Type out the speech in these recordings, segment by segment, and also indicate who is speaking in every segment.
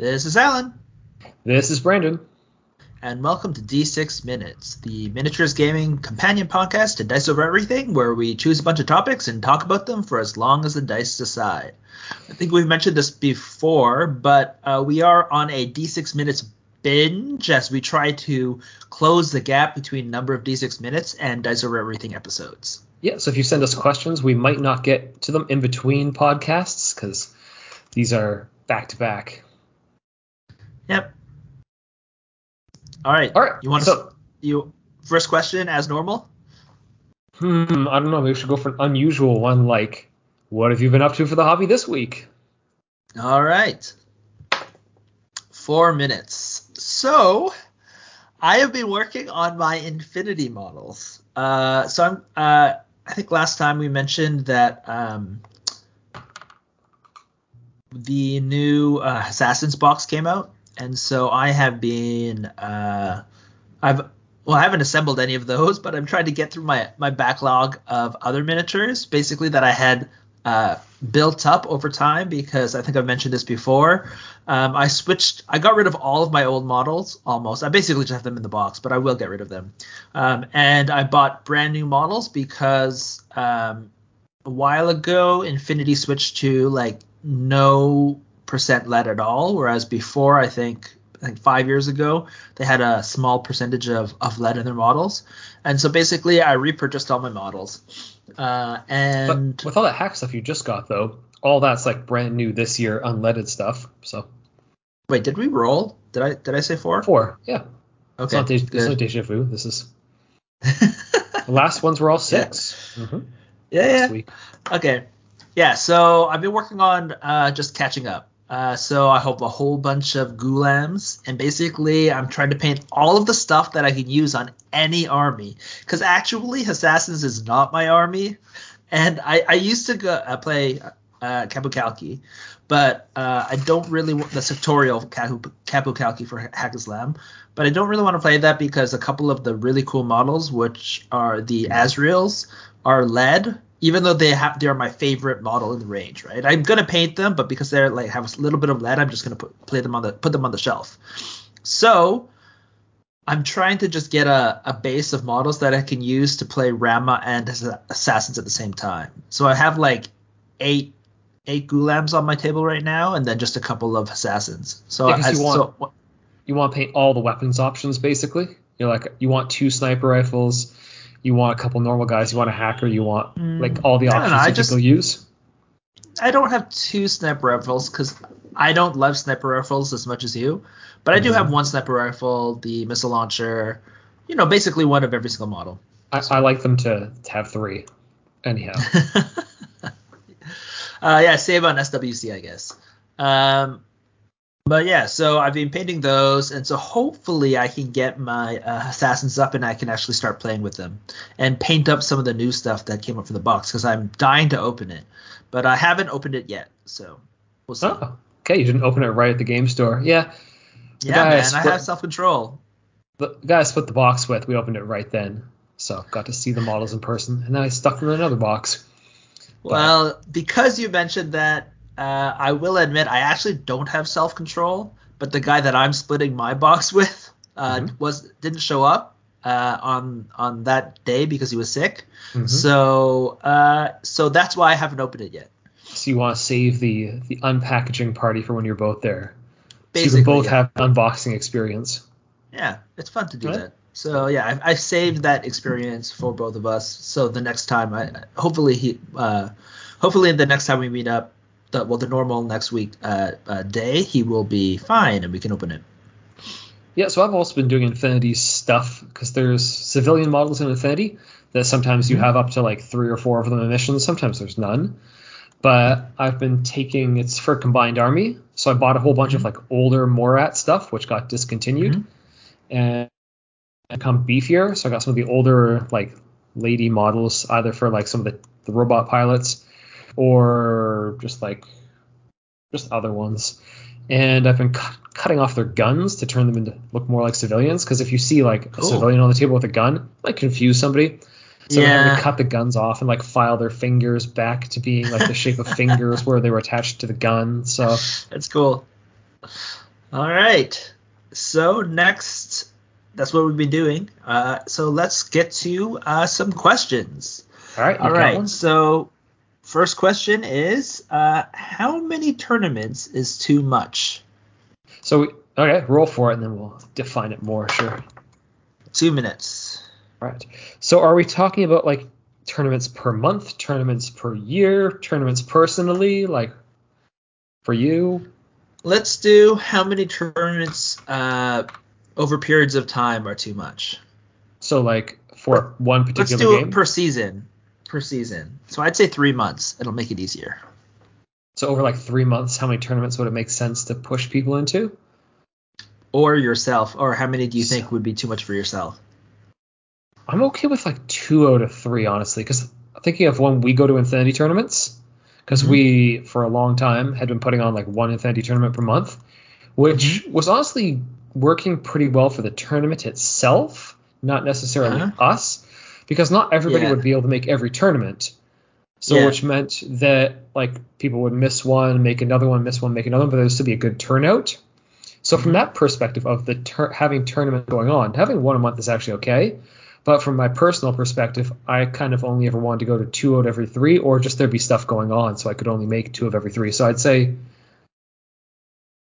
Speaker 1: This is Alan.
Speaker 2: This is Brandon.
Speaker 1: And welcome to D6 Minutes, the miniatures gaming companion podcast to Dice Over Everything, where we choose a bunch of topics and talk about them for as long as the dice decide. I think we've mentioned this before, but uh, we are on a D6 Minutes binge as we try to close the gap between number of D6 Minutes and Dice Over Everything episodes.
Speaker 2: Yeah, so if you send us questions, we might not get to them in between podcasts because these are back to back.
Speaker 1: Yep. All right.
Speaker 2: All right.
Speaker 1: You want to so, you first question as normal?
Speaker 2: Hmm. I don't know. Maybe we should go for an unusual one, like, what have you been up to for the hobby this week?
Speaker 1: All right. Four minutes. So, I have been working on my infinity models. Uh, so I'm. Uh, I think last time we mentioned that um, the new uh, Assassins box came out, and so I have been uh, I've well I haven't assembled any of those, but I'm trying to get through my my backlog of other miniatures, basically that I had uh, built up over time because I think I've mentioned this before. Um, I switched, I got rid of all of my old models almost. I basically just have them in the box, but I will get rid of them. Um, and I bought brand new models because um, a while ago Infinity switched to like no percent lead at all, whereas before I think I think five years ago they had a small percentage of, of lead in their models, and so basically I repurchased all my models. Uh, and
Speaker 2: but with all that hack stuff you just got though, all that's like brand new this year, unleaded stuff. So
Speaker 1: wait, did we roll? Did I did I say four?
Speaker 2: Four, yeah.
Speaker 1: Okay,
Speaker 2: it's not, de- it's not deja vu. This is the last ones were all six.
Speaker 1: Yeah, mm-hmm. yeah. yeah. Okay, yeah. So I've been working on uh, just catching up. Uh, so I hope a whole bunch of Ghulams, and basically I'm trying to paint all of the stuff that I can use on any army. Because actually, Assassins is not my army, and I, I used to go, uh, play uh, but uh, I don't really want the sectorial Khalqi for Haqqislam, but I don't really want to play that because a couple of the really cool models, which are the Azraels, are lead even though they have they're my favorite model in the range, right? I'm gonna paint them, but because they're like have a little bit of lead, I'm just gonna put play them on the put them on the shelf. So I'm trying to just get a, a base of models that I can use to play Ramah and Assassins at the same time. So I have like eight eight Ghulams on my table right now, and then just a couple of Assassins. So
Speaker 2: yeah, I, you want so, you want to paint all the weapons options basically. You're like you want two sniper rifles you want a couple normal guys, you want a hacker, you want mm, like all the options know, just, people use.
Speaker 1: I don't have two sniper rifles because I don't love sniper rifles as much as you, but I do mm-hmm. have one sniper rifle, the missile launcher, you know, basically one of every single model.
Speaker 2: I, I like them to, to have three, anyhow.
Speaker 1: uh, yeah, save on SWC, I guess. Um, but yeah, so I've been painting those, and so hopefully I can get my uh, assassins up and I can actually start playing with them and paint up some of the new stuff that came up from the box because I'm dying to open it, but I haven't opened it yet, so we'll see.
Speaker 2: Oh, okay, you didn't open it right at the game store, yeah.
Speaker 1: Yeah, man, split, I have self control.
Speaker 2: The guy I split the box with, we opened it right then, so got to see the models in person, and then I stuck them in another box.
Speaker 1: Well, because you mentioned that uh, I will admit I actually don't have self control, but the guy that I'm splitting my box with uh, mm-hmm. was didn't show up uh, on on that day because he was sick. Mm-hmm. So uh, so that's why I haven't opened it yet.
Speaker 2: So you want to save the the unpackaging party for when you're both there. Basically, so you can both yeah. have unboxing experience.
Speaker 1: Yeah, it's fun to do right. that. So yeah, I've, I've, saved that experience for both of us. So the next time, I hopefully he, uh, hopefully the next time we meet up, the well the normal next week uh, uh, day, he will be fine and we can open it.
Speaker 2: Yeah, so I've also been doing Infinity stuff because there's civilian models in Infinity that sometimes you mm-hmm. have up to like three or four of them in missions. Sometimes there's none. But I've been taking it's for combined army, so I bought a whole bunch mm-hmm. of like older Morat stuff which got discontinued, mm-hmm. and become beefier. So I got some of the older like lady models either for like some of the, the robot pilots or just like just other ones. And I've been cu- cutting off their guns to turn them into look more like civilians. Because if you see like a civilian on the table with a gun, it might confuse somebody. So yeah. I'm to cut the guns off and like file their fingers back to being like the shape of fingers where they were attached to the gun. So
Speaker 1: that's cool. All right. So next, that's what we've been doing. Uh, so let's get to uh, some questions.
Speaker 2: All right.
Speaker 1: All right. So first question is, uh, how many tournaments is too much?
Speaker 2: So we, okay, roll for it, and then we'll define it more. Sure.
Speaker 1: Two minutes.
Speaker 2: Right. So are we talking about like tournaments per month, tournaments per year, tournaments personally, like for you?
Speaker 1: Let's do how many tournaments uh, over periods of time are too much.
Speaker 2: So like for one particular
Speaker 1: Let's do
Speaker 2: game.
Speaker 1: it per season. Per season. So I'd say three months. It'll make it easier.
Speaker 2: so over like three months, how many tournaments would it make sense to push people into?
Speaker 1: Or yourself. Or how many do you think would be too much for yourself?
Speaker 2: I'm okay with like two out of three, honestly, because thinking of when we go to Infinity tournaments, because
Speaker 1: Mhm.
Speaker 2: we for a long time had been putting on like one Infinity tournament per month, which was honestly working pretty well for the tournament itself, not necessarily
Speaker 1: Uh-huh.
Speaker 2: us, because not everybody
Speaker 1: Yeah.
Speaker 2: would be able to make every tournament. So
Speaker 1: Yeah.
Speaker 2: which meant that like people would miss one, make another one, miss one, make another one, but there would still be a good turnout. So from mm-hmm. that perspective of the tur- having tournament going on, having one a month is actually okay. But from my personal perspective, I kind of only ever wanted to go to two out of every three, or just there'd be stuff going on, so I could only make two of every three. So I'd say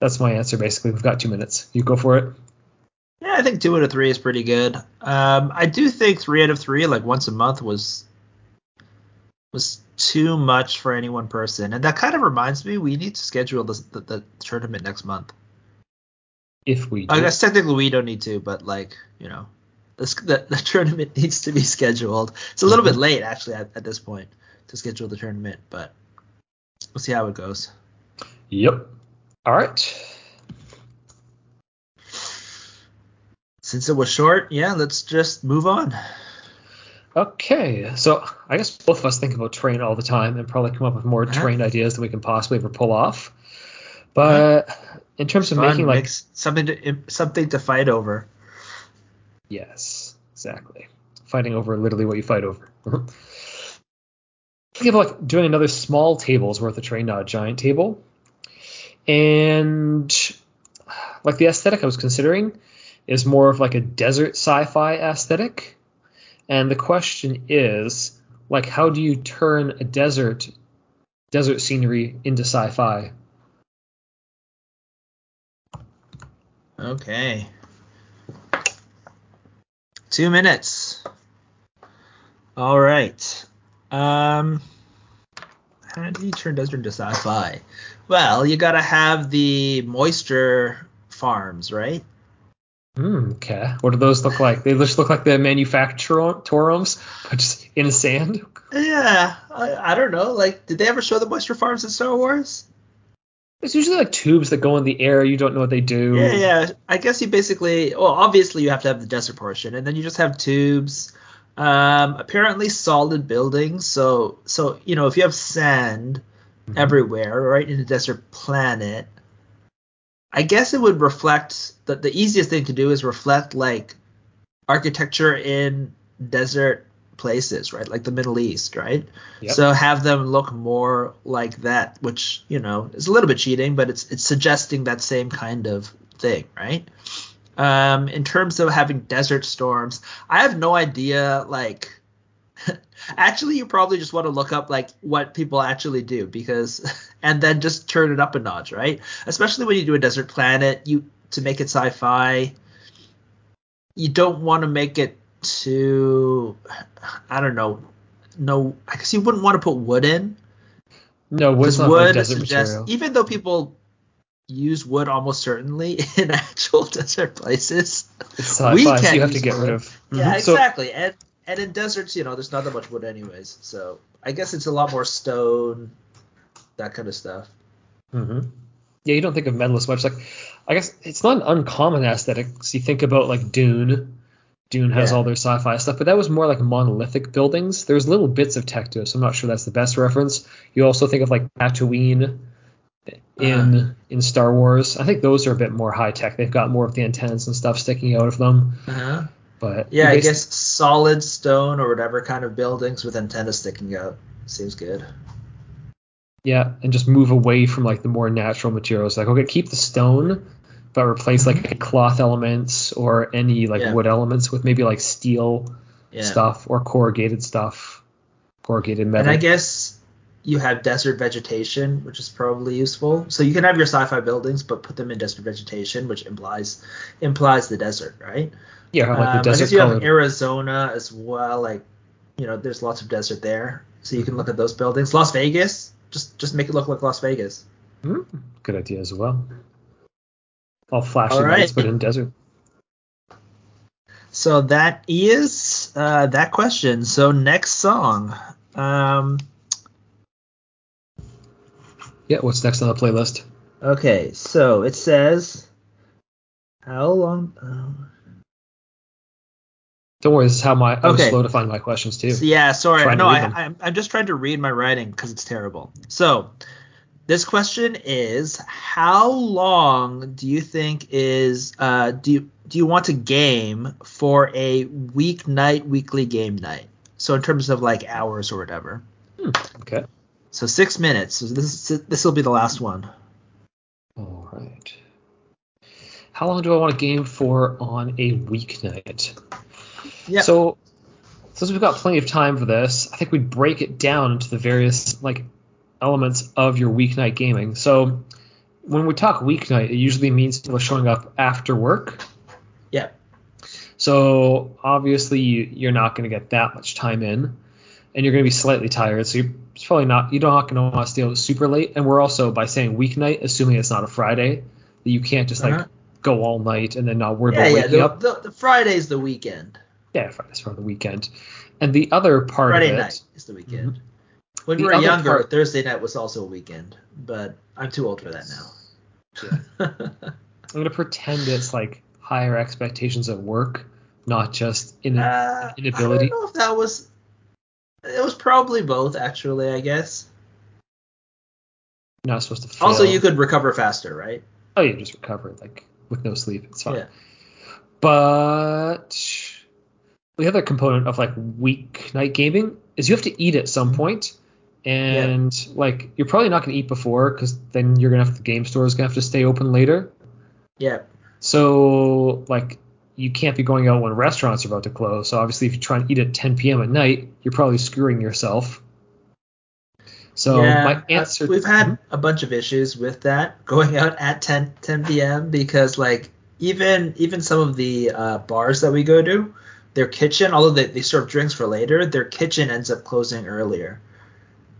Speaker 2: that's my answer. Basically, we've got two minutes. You go for it.
Speaker 1: Yeah, I think two out of three is pretty good. Um, I do think three out of three, like once a month, was was too much for any one person, and that kind of reminds me we need to schedule this, the, the tournament next month.
Speaker 2: If we do.
Speaker 1: I guess technically we don't need to, but like you know, this, the, the tournament needs to be scheduled. It's a little bit late actually at, at this point to schedule the tournament, but we'll see how it goes.
Speaker 2: Yep. All right.
Speaker 1: Since it was short, yeah, let's just move on.
Speaker 2: Okay, so I guess both of us think about train all the time and probably come up with more
Speaker 1: Uh-huh.
Speaker 2: train ideas than we can possibly ever pull off. But in terms of
Speaker 1: Fun,
Speaker 2: making like
Speaker 1: something to something to fight over.
Speaker 2: yes, exactly, fighting over literally what you fight over. Think of like doing another small table is worth a train, not a giant table. And like the aesthetic I was considering is more of like a desert sci-fi aesthetic. And the question is, like, how do you turn a desert desert scenery into sci-fi?
Speaker 1: Okay. Two minutes. All right. Um, how do you turn desert into sci-fi? Well, you gotta have the moisture farms, right?
Speaker 2: Hmm, okay. What do those look like? They just look like the manufacturer manufactorums, but just in sand.
Speaker 1: Yeah, I, I don't know. Like, did they ever show the moisture farms in Star Wars?
Speaker 2: It's usually like tubes that go in the air. You don't know what they do.
Speaker 1: Yeah, yeah. I guess you basically, well, obviously you have to have the desert portion, and then you just have tubes. Um, apparently solid buildings. So, so you know, if you have sand
Speaker 2: Mhm.
Speaker 1: everywhere, right, in a desert planet, I guess it would reflect. The the easiest thing to do is reflect like architecture in desert places, right, like the Middle East, right.
Speaker 2: Yep.
Speaker 1: So have them look more like that, which you know is a little bit cheating, but it's it's suggesting that same kind of thing, right? Um, in terms of having desert storms, I have no idea. Like, actually, you probably just want to look up like what people actually do because, and then just turn it up a notch, right? Especially when you do a desert planet, you to make it sci-fi. You don't want to make it too, I don't know, no. I guess you wouldn't want to put wood in
Speaker 2: No, wood's not
Speaker 1: wood
Speaker 2: like desert
Speaker 1: suggests,
Speaker 2: material.
Speaker 1: even though people use wood almost certainly in actual desert places,
Speaker 2: It's sci-fi,
Speaker 1: we
Speaker 2: so
Speaker 1: can't
Speaker 2: you have to get
Speaker 1: wood.
Speaker 2: rid of.
Speaker 1: Yeah,
Speaker 2: Mhm. So-
Speaker 1: exactly. and and in deserts, you know, there's not that much wood anyways. So I guess it's a lot more stone, that kind of stuff.
Speaker 2: hmm Yeah, you don't think of metal as much. Like, I guess it's not an uncommon aesthetic. So you think about like Dune. Dune has
Speaker 1: Yeah.
Speaker 2: all their sci-fi stuff, but that was more like monolithic buildings. There's little bits of tech to it, so I'm not sure that's the best reference. You also think of like Tatooine in
Speaker 1: Uh-huh.
Speaker 2: in Star Wars. I think those are a bit more high tech. They've got more of the antennas and stuff sticking out of them.
Speaker 1: Uh-huh.
Speaker 2: But
Speaker 1: Yeah, I guess solid stone or whatever kind of buildings with antennas sticking out seems good.
Speaker 2: Yeah, and just move away from like the more natural materials. Like, okay, keep the stone, but replace like mm-hmm. cloth elements or any like
Speaker 1: Yeah.
Speaker 2: wood elements with maybe like steel
Speaker 1: Yeah.
Speaker 2: stuff or corrugated stuff, corrugated
Speaker 1: And
Speaker 2: metal.
Speaker 1: I guess you have desert vegetation, which is probably useful. So you can have your sci-fi buildings, but put them in desert vegetation, which implies implies the desert, right?
Speaker 2: yeah, like
Speaker 1: Um,
Speaker 2: the
Speaker 1: I guess you have
Speaker 2: colored.
Speaker 1: Arizona as well. Like, you know, there's lots of desert there, so you can look at those buildings. Las Vegas, just just make it look like Las Vegas.
Speaker 2: Hmm, Good idea as well. All flashy
Speaker 1: All right.
Speaker 2: lights, but in desert.
Speaker 1: So that is uh, that question. So next song. Um,
Speaker 2: Yeah, what's next on the playlist?
Speaker 1: okay, so it says, how long? Um,
Speaker 2: Don't worry, this is how my I was slow to find my questions too.
Speaker 1: So, yeah, sorry.
Speaker 2: Trying
Speaker 1: No, I,
Speaker 2: them.
Speaker 1: I'm, I'm just trying to read my writing because it's terrible. So, this question is: How long do you think is uh, do you do you want to game for a weeknight, weekly game night? So in terms of like hours or whatever.
Speaker 2: Okay.
Speaker 1: So six minutes. So this this will be the last one.
Speaker 2: All right. How long do I want a game for on a weeknight?
Speaker 1: Yeah.
Speaker 2: So, since we've got plenty of time for this, I think we'd break it down into the various like elements of your weeknight gaming. So, when we talk weeknight, it usually means people showing up after work.
Speaker 1: Yeah.
Speaker 2: So obviously you, you're not going to get that much time in, and you're going to be slightly tired. So you're it's probably not you're not going to want to stay out super late. And we're also by saying weeknight, assuming it's not a Friday, that you can't just
Speaker 1: Uh-huh.
Speaker 2: like go all night and then not worry
Speaker 1: Yeah,
Speaker 2: about
Speaker 1: yeah.
Speaker 2: waking
Speaker 1: The,
Speaker 2: up.
Speaker 1: the, the Friday's the weekend.
Speaker 2: Yeah, Friday's for the weekend. And the other part
Speaker 1: Friday
Speaker 2: of it,
Speaker 1: night is the weekend. When
Speaker 2: The
Speaker 1: we were younger,
Speaker 2: part-
Speaker 1: Thursday night was also a weekend, but I'm too old for that now.
Speaker 2: I'm going to pretend it's like higher expectations at work, not just in
Speaker 1: Uh,
Speaker 2: Inability?
Speaker 1: I don't know if that was. It was probably both, actually. I guess.
Speaker 2: not supposed to fail.
Speaker 1: Also, you could recover faster, right?
Speaker 2: Oh, yeah, just recover like with no sleep. It's fine.
Speaker 1: Yeah.
Speaker 2: But the other component of like weeknight gaming is you have to eat at some point, and like you're probably not going to eat before because then you're gonna have the game store is gonna have to stay open later.
Speaker 1: Yeah.
Speaker 2: So like you can't be going out when restaurants are about to close. So obviously, if you try and eat at 10 p.m. at night, you're probably screwing yourself. So
Speaker 1: yeah.
Speaker 2: my
Speaker 1: uh,
Speaker 2: answer
Speaker 1: we've had a bunch of issues with that going out at 10 10 p.m. because like even even some of the uh, bars that we go to, their kitchen, although they, they serve drinks for later, their kitchen ends up closing earlier.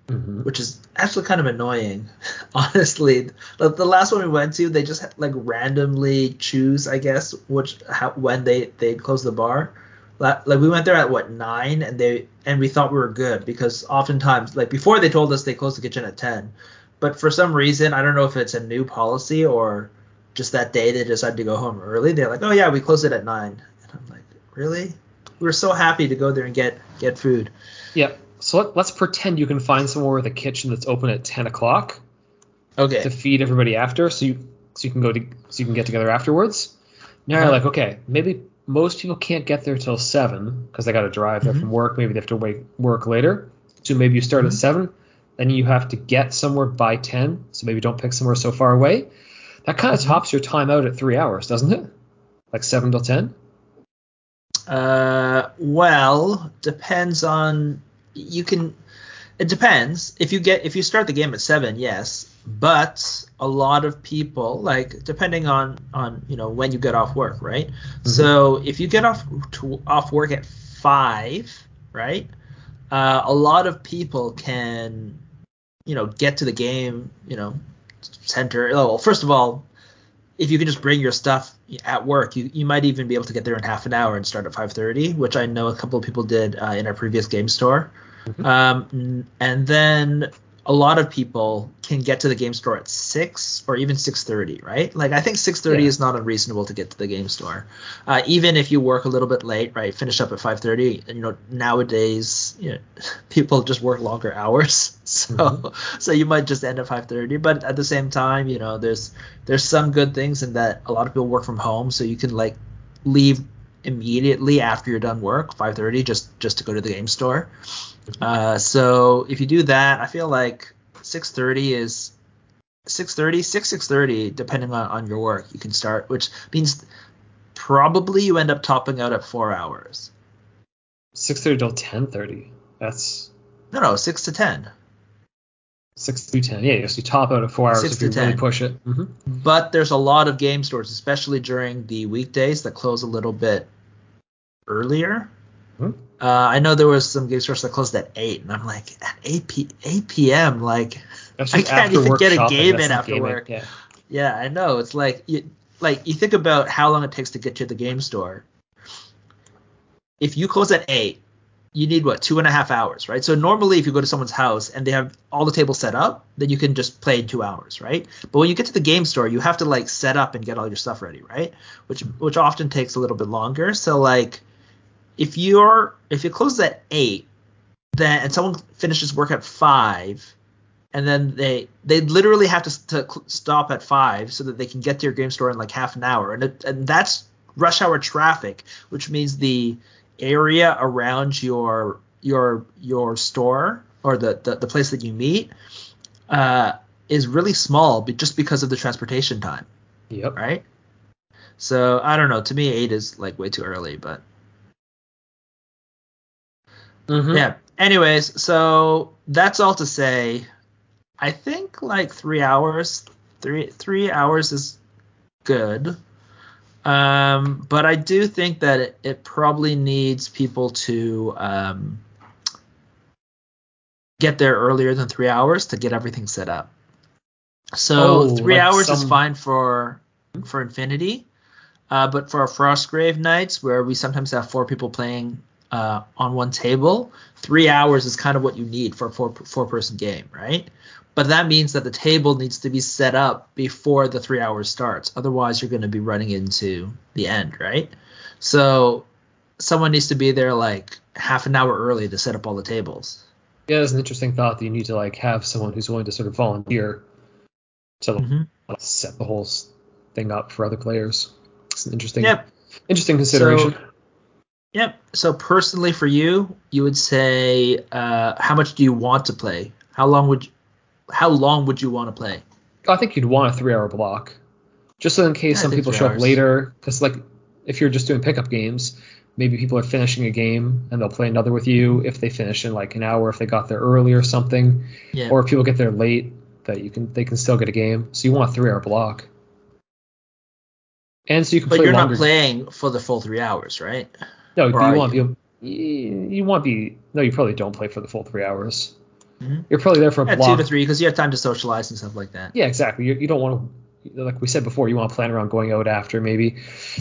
Speaker 2: Mhm.
Speaker 1: which is actually kind of annoying, honestly. The, the last one we went to, they just like randomly choose, I guess, which how, when they they close the bar. Like, like we went there at what nine, and they and we thought we were good because oftentimes, like before, they told us they closed the kitchen at ten, but for some reason, I don't know if it's a new policy or just that day they decided to go home early. They're like, oh yeah, we close it at nine, and I'm like, really? We were so happy to go there and get get food.
Speaker 2: Yeah. So let, let's pretend you can find somewhere with a kitchen that's open at 10 o'clock.
Speaker 1: Okay.
Speaker 2: to feed everybody after, so you so you can go to so you can get together afterwards. Now
Speaker 1: Uh-huh.
Speaker 2: you're like, okay, maybe most people can't get there till seven because they got to drive there
Speaker 1: Mhm.
Speaker 2: from work. Maybe they have to wait work later. So maybe you start
Speaker 1: Mhm.
Speaker 2: at seven, then you have to get somewhere by ten. So maybe don't pick somewhere so far away. That kind of
Speaker 1: Mhm.
Speaker 2: tops your time out at three hours, doesn't it? Like seven till ten.
Speaker 1: Uh, well, depends on you can. It depends if you get if you start the game at seven, yes. But a lot of people like depending on on you know when you get off work, right? So if you get off to, off work at five, right? Uh, a lot of people can you know get to the game you know center. Oh, well, first of all, if you can just bring your stuff at work, you, you might even be able to get there in half an hour and start at 5:30, which I know a couple of people did uh, in our previous game store.
Speaker 2: Mhm.
Speaker 1: Um, and then a lot of people can get to the game store at six or even 6:30, right? Like I think 6:30
Speaker 2: Yeah.
Speaker 1: is not unreasonable to get to the game store, uh, even if you work a little bit late, right? Finish up at 5:30. And you know nowadays, you know, people just work longer hours, so
Speaker 2: Mhm.
Speaker 1: so you might just end at 5:30. But at the same time, you know, there's there's some good things in that a lot of people work from home, so you can like leave immediately after you're done work, 5:30, just just to go to the game store. Uh, so if you do that, I feel like 6:30 is 6.30, 6, 6.30, depending on, on your work, you can start, which means probably you end up topping out at four hours.
Speaker 2: 6.30 till 10.30. That's...
Speaker 1: No, no, 6 to 10.
Speaker 2: 6 to 10. Yeah, you top out at four hours if you 10. really push it. Mm-hmm.
Speaker 1: But there's a lot of game stores, especially during the weekdays, that close a little bit earlier. Mm-hmm. Uh, I know there was some game stores that closed at 8, and I'm like, at 8, p- 8 p.m., like... I can't even get a game in after gaming. work. Yeah. yeah, I know. It's like you, like you think about how long it takes to get to the game store. If you close at eight, you need what two and a half hours, right? So normally, if you go to someone's house and they have all the tables set up, then you can just play in two hours, right? But when you get to the game store, you have to like set up and get all your stuff ready, right? Which which often takes a little bit longer. So like, if you're if it closes at eight, then and someone finishes work at five, and then they they literally have to, to stop at five so that they can get to your game store in like half an hour, and it, and that's rush hour traffic, which means the area around your your your store or the the, the place that you meet uh, is really small, but just because of the transportation time.
Speaker 2: Yep.
Speaker 1: Right. So I don't know. To me, eight is like way too early, but. Mm-hmm. Yeah. Anyways, so that's all to say I think like three hours, three three hours is good. Um, but I do think that it, it probably needs people to um, get there earlier than three hours to get everything set up. So oh, three like hours some... is fine for for Infinity, uh, but for our Frostgrave nights, where we sometimes have four people playing uh, on one table, three hours is kind of what you need for a four four person game, right? But that means that the table needs to be set up before the three hours starts. Otherwise, you're going to be running into the end, right? So someone needs to be there like half an hour early to set up all the tables.
Speaker 2: Yeah, it's an interesting thought that you need to like have someone who's willing to sort of volunteer to mm-hmm. set the whole thing up for other players. It's an interesting, yep. interesting consideration.
Speaker 1: So, yep. So personally, for you, you would say, uh, how much do you want to play? How long would you, how long would you want to play?
Speaker 2: I think you'd want a three-hour block, just so in case yeah, some people show hours. up later. Because like, if you're just doing pickup games, maybe people are finishing a game and they'll play another with you if they finish in like an hour if they got there early or something. Yeah. Or if people get there late, that you can they can still get a game. So you want a three-hour block. And so you can. Play.
Speaker 1: But
Speaker 2: you're
Speaker 1: not playing for the full three hours, right?
Speaker 2: No, you want to be. You want to be. No, you probably don't play for the full three hours. Mm-hmm. You're probably there for a yeah, block.
Speaker 1: two to three because you have time to socialize and stuff like that.
Speaker 2: Yeah, exactly. You, you don't want to, like we said before, you want to plan around going out after maybe.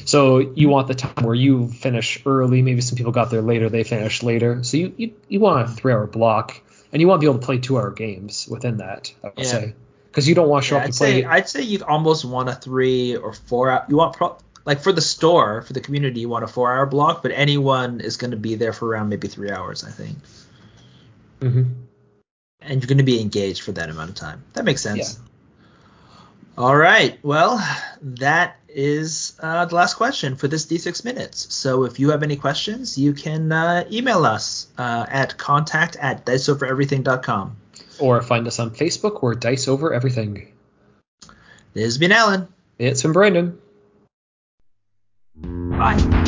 Speaker 2: So you want the time where you finish early. Maybe some people got there later, they finished later. So you you, you want a three hour block, and you want to be able to play two hour games within that. I would yeah. say because you don't want to show yeah, up
Speaker 1: I'd
Speaker 2: to play.
Speaker 1: Say, I'd say you'd almost want a three or four. Hour, you want pro, like for the store for the community, you want a four hour block, but anyone is going to be there for around maybe three hours, I think.
Speaker 2: Mm-hmm
Speaker 1: and you're going to be engaged for that amount of time. That makes sense. Yeah. All right. Well, that is uh, the last question for this D6 minutes. So if you have any questions, you can uh, email us uh, at contact at diceovereverything.com.
Speaker 2: Or find us on Facebook or Dice Over Everything.
Speaker 1: This has been Alan.
Speaker 2: It's been Brandon.
Speaker 1: Bye.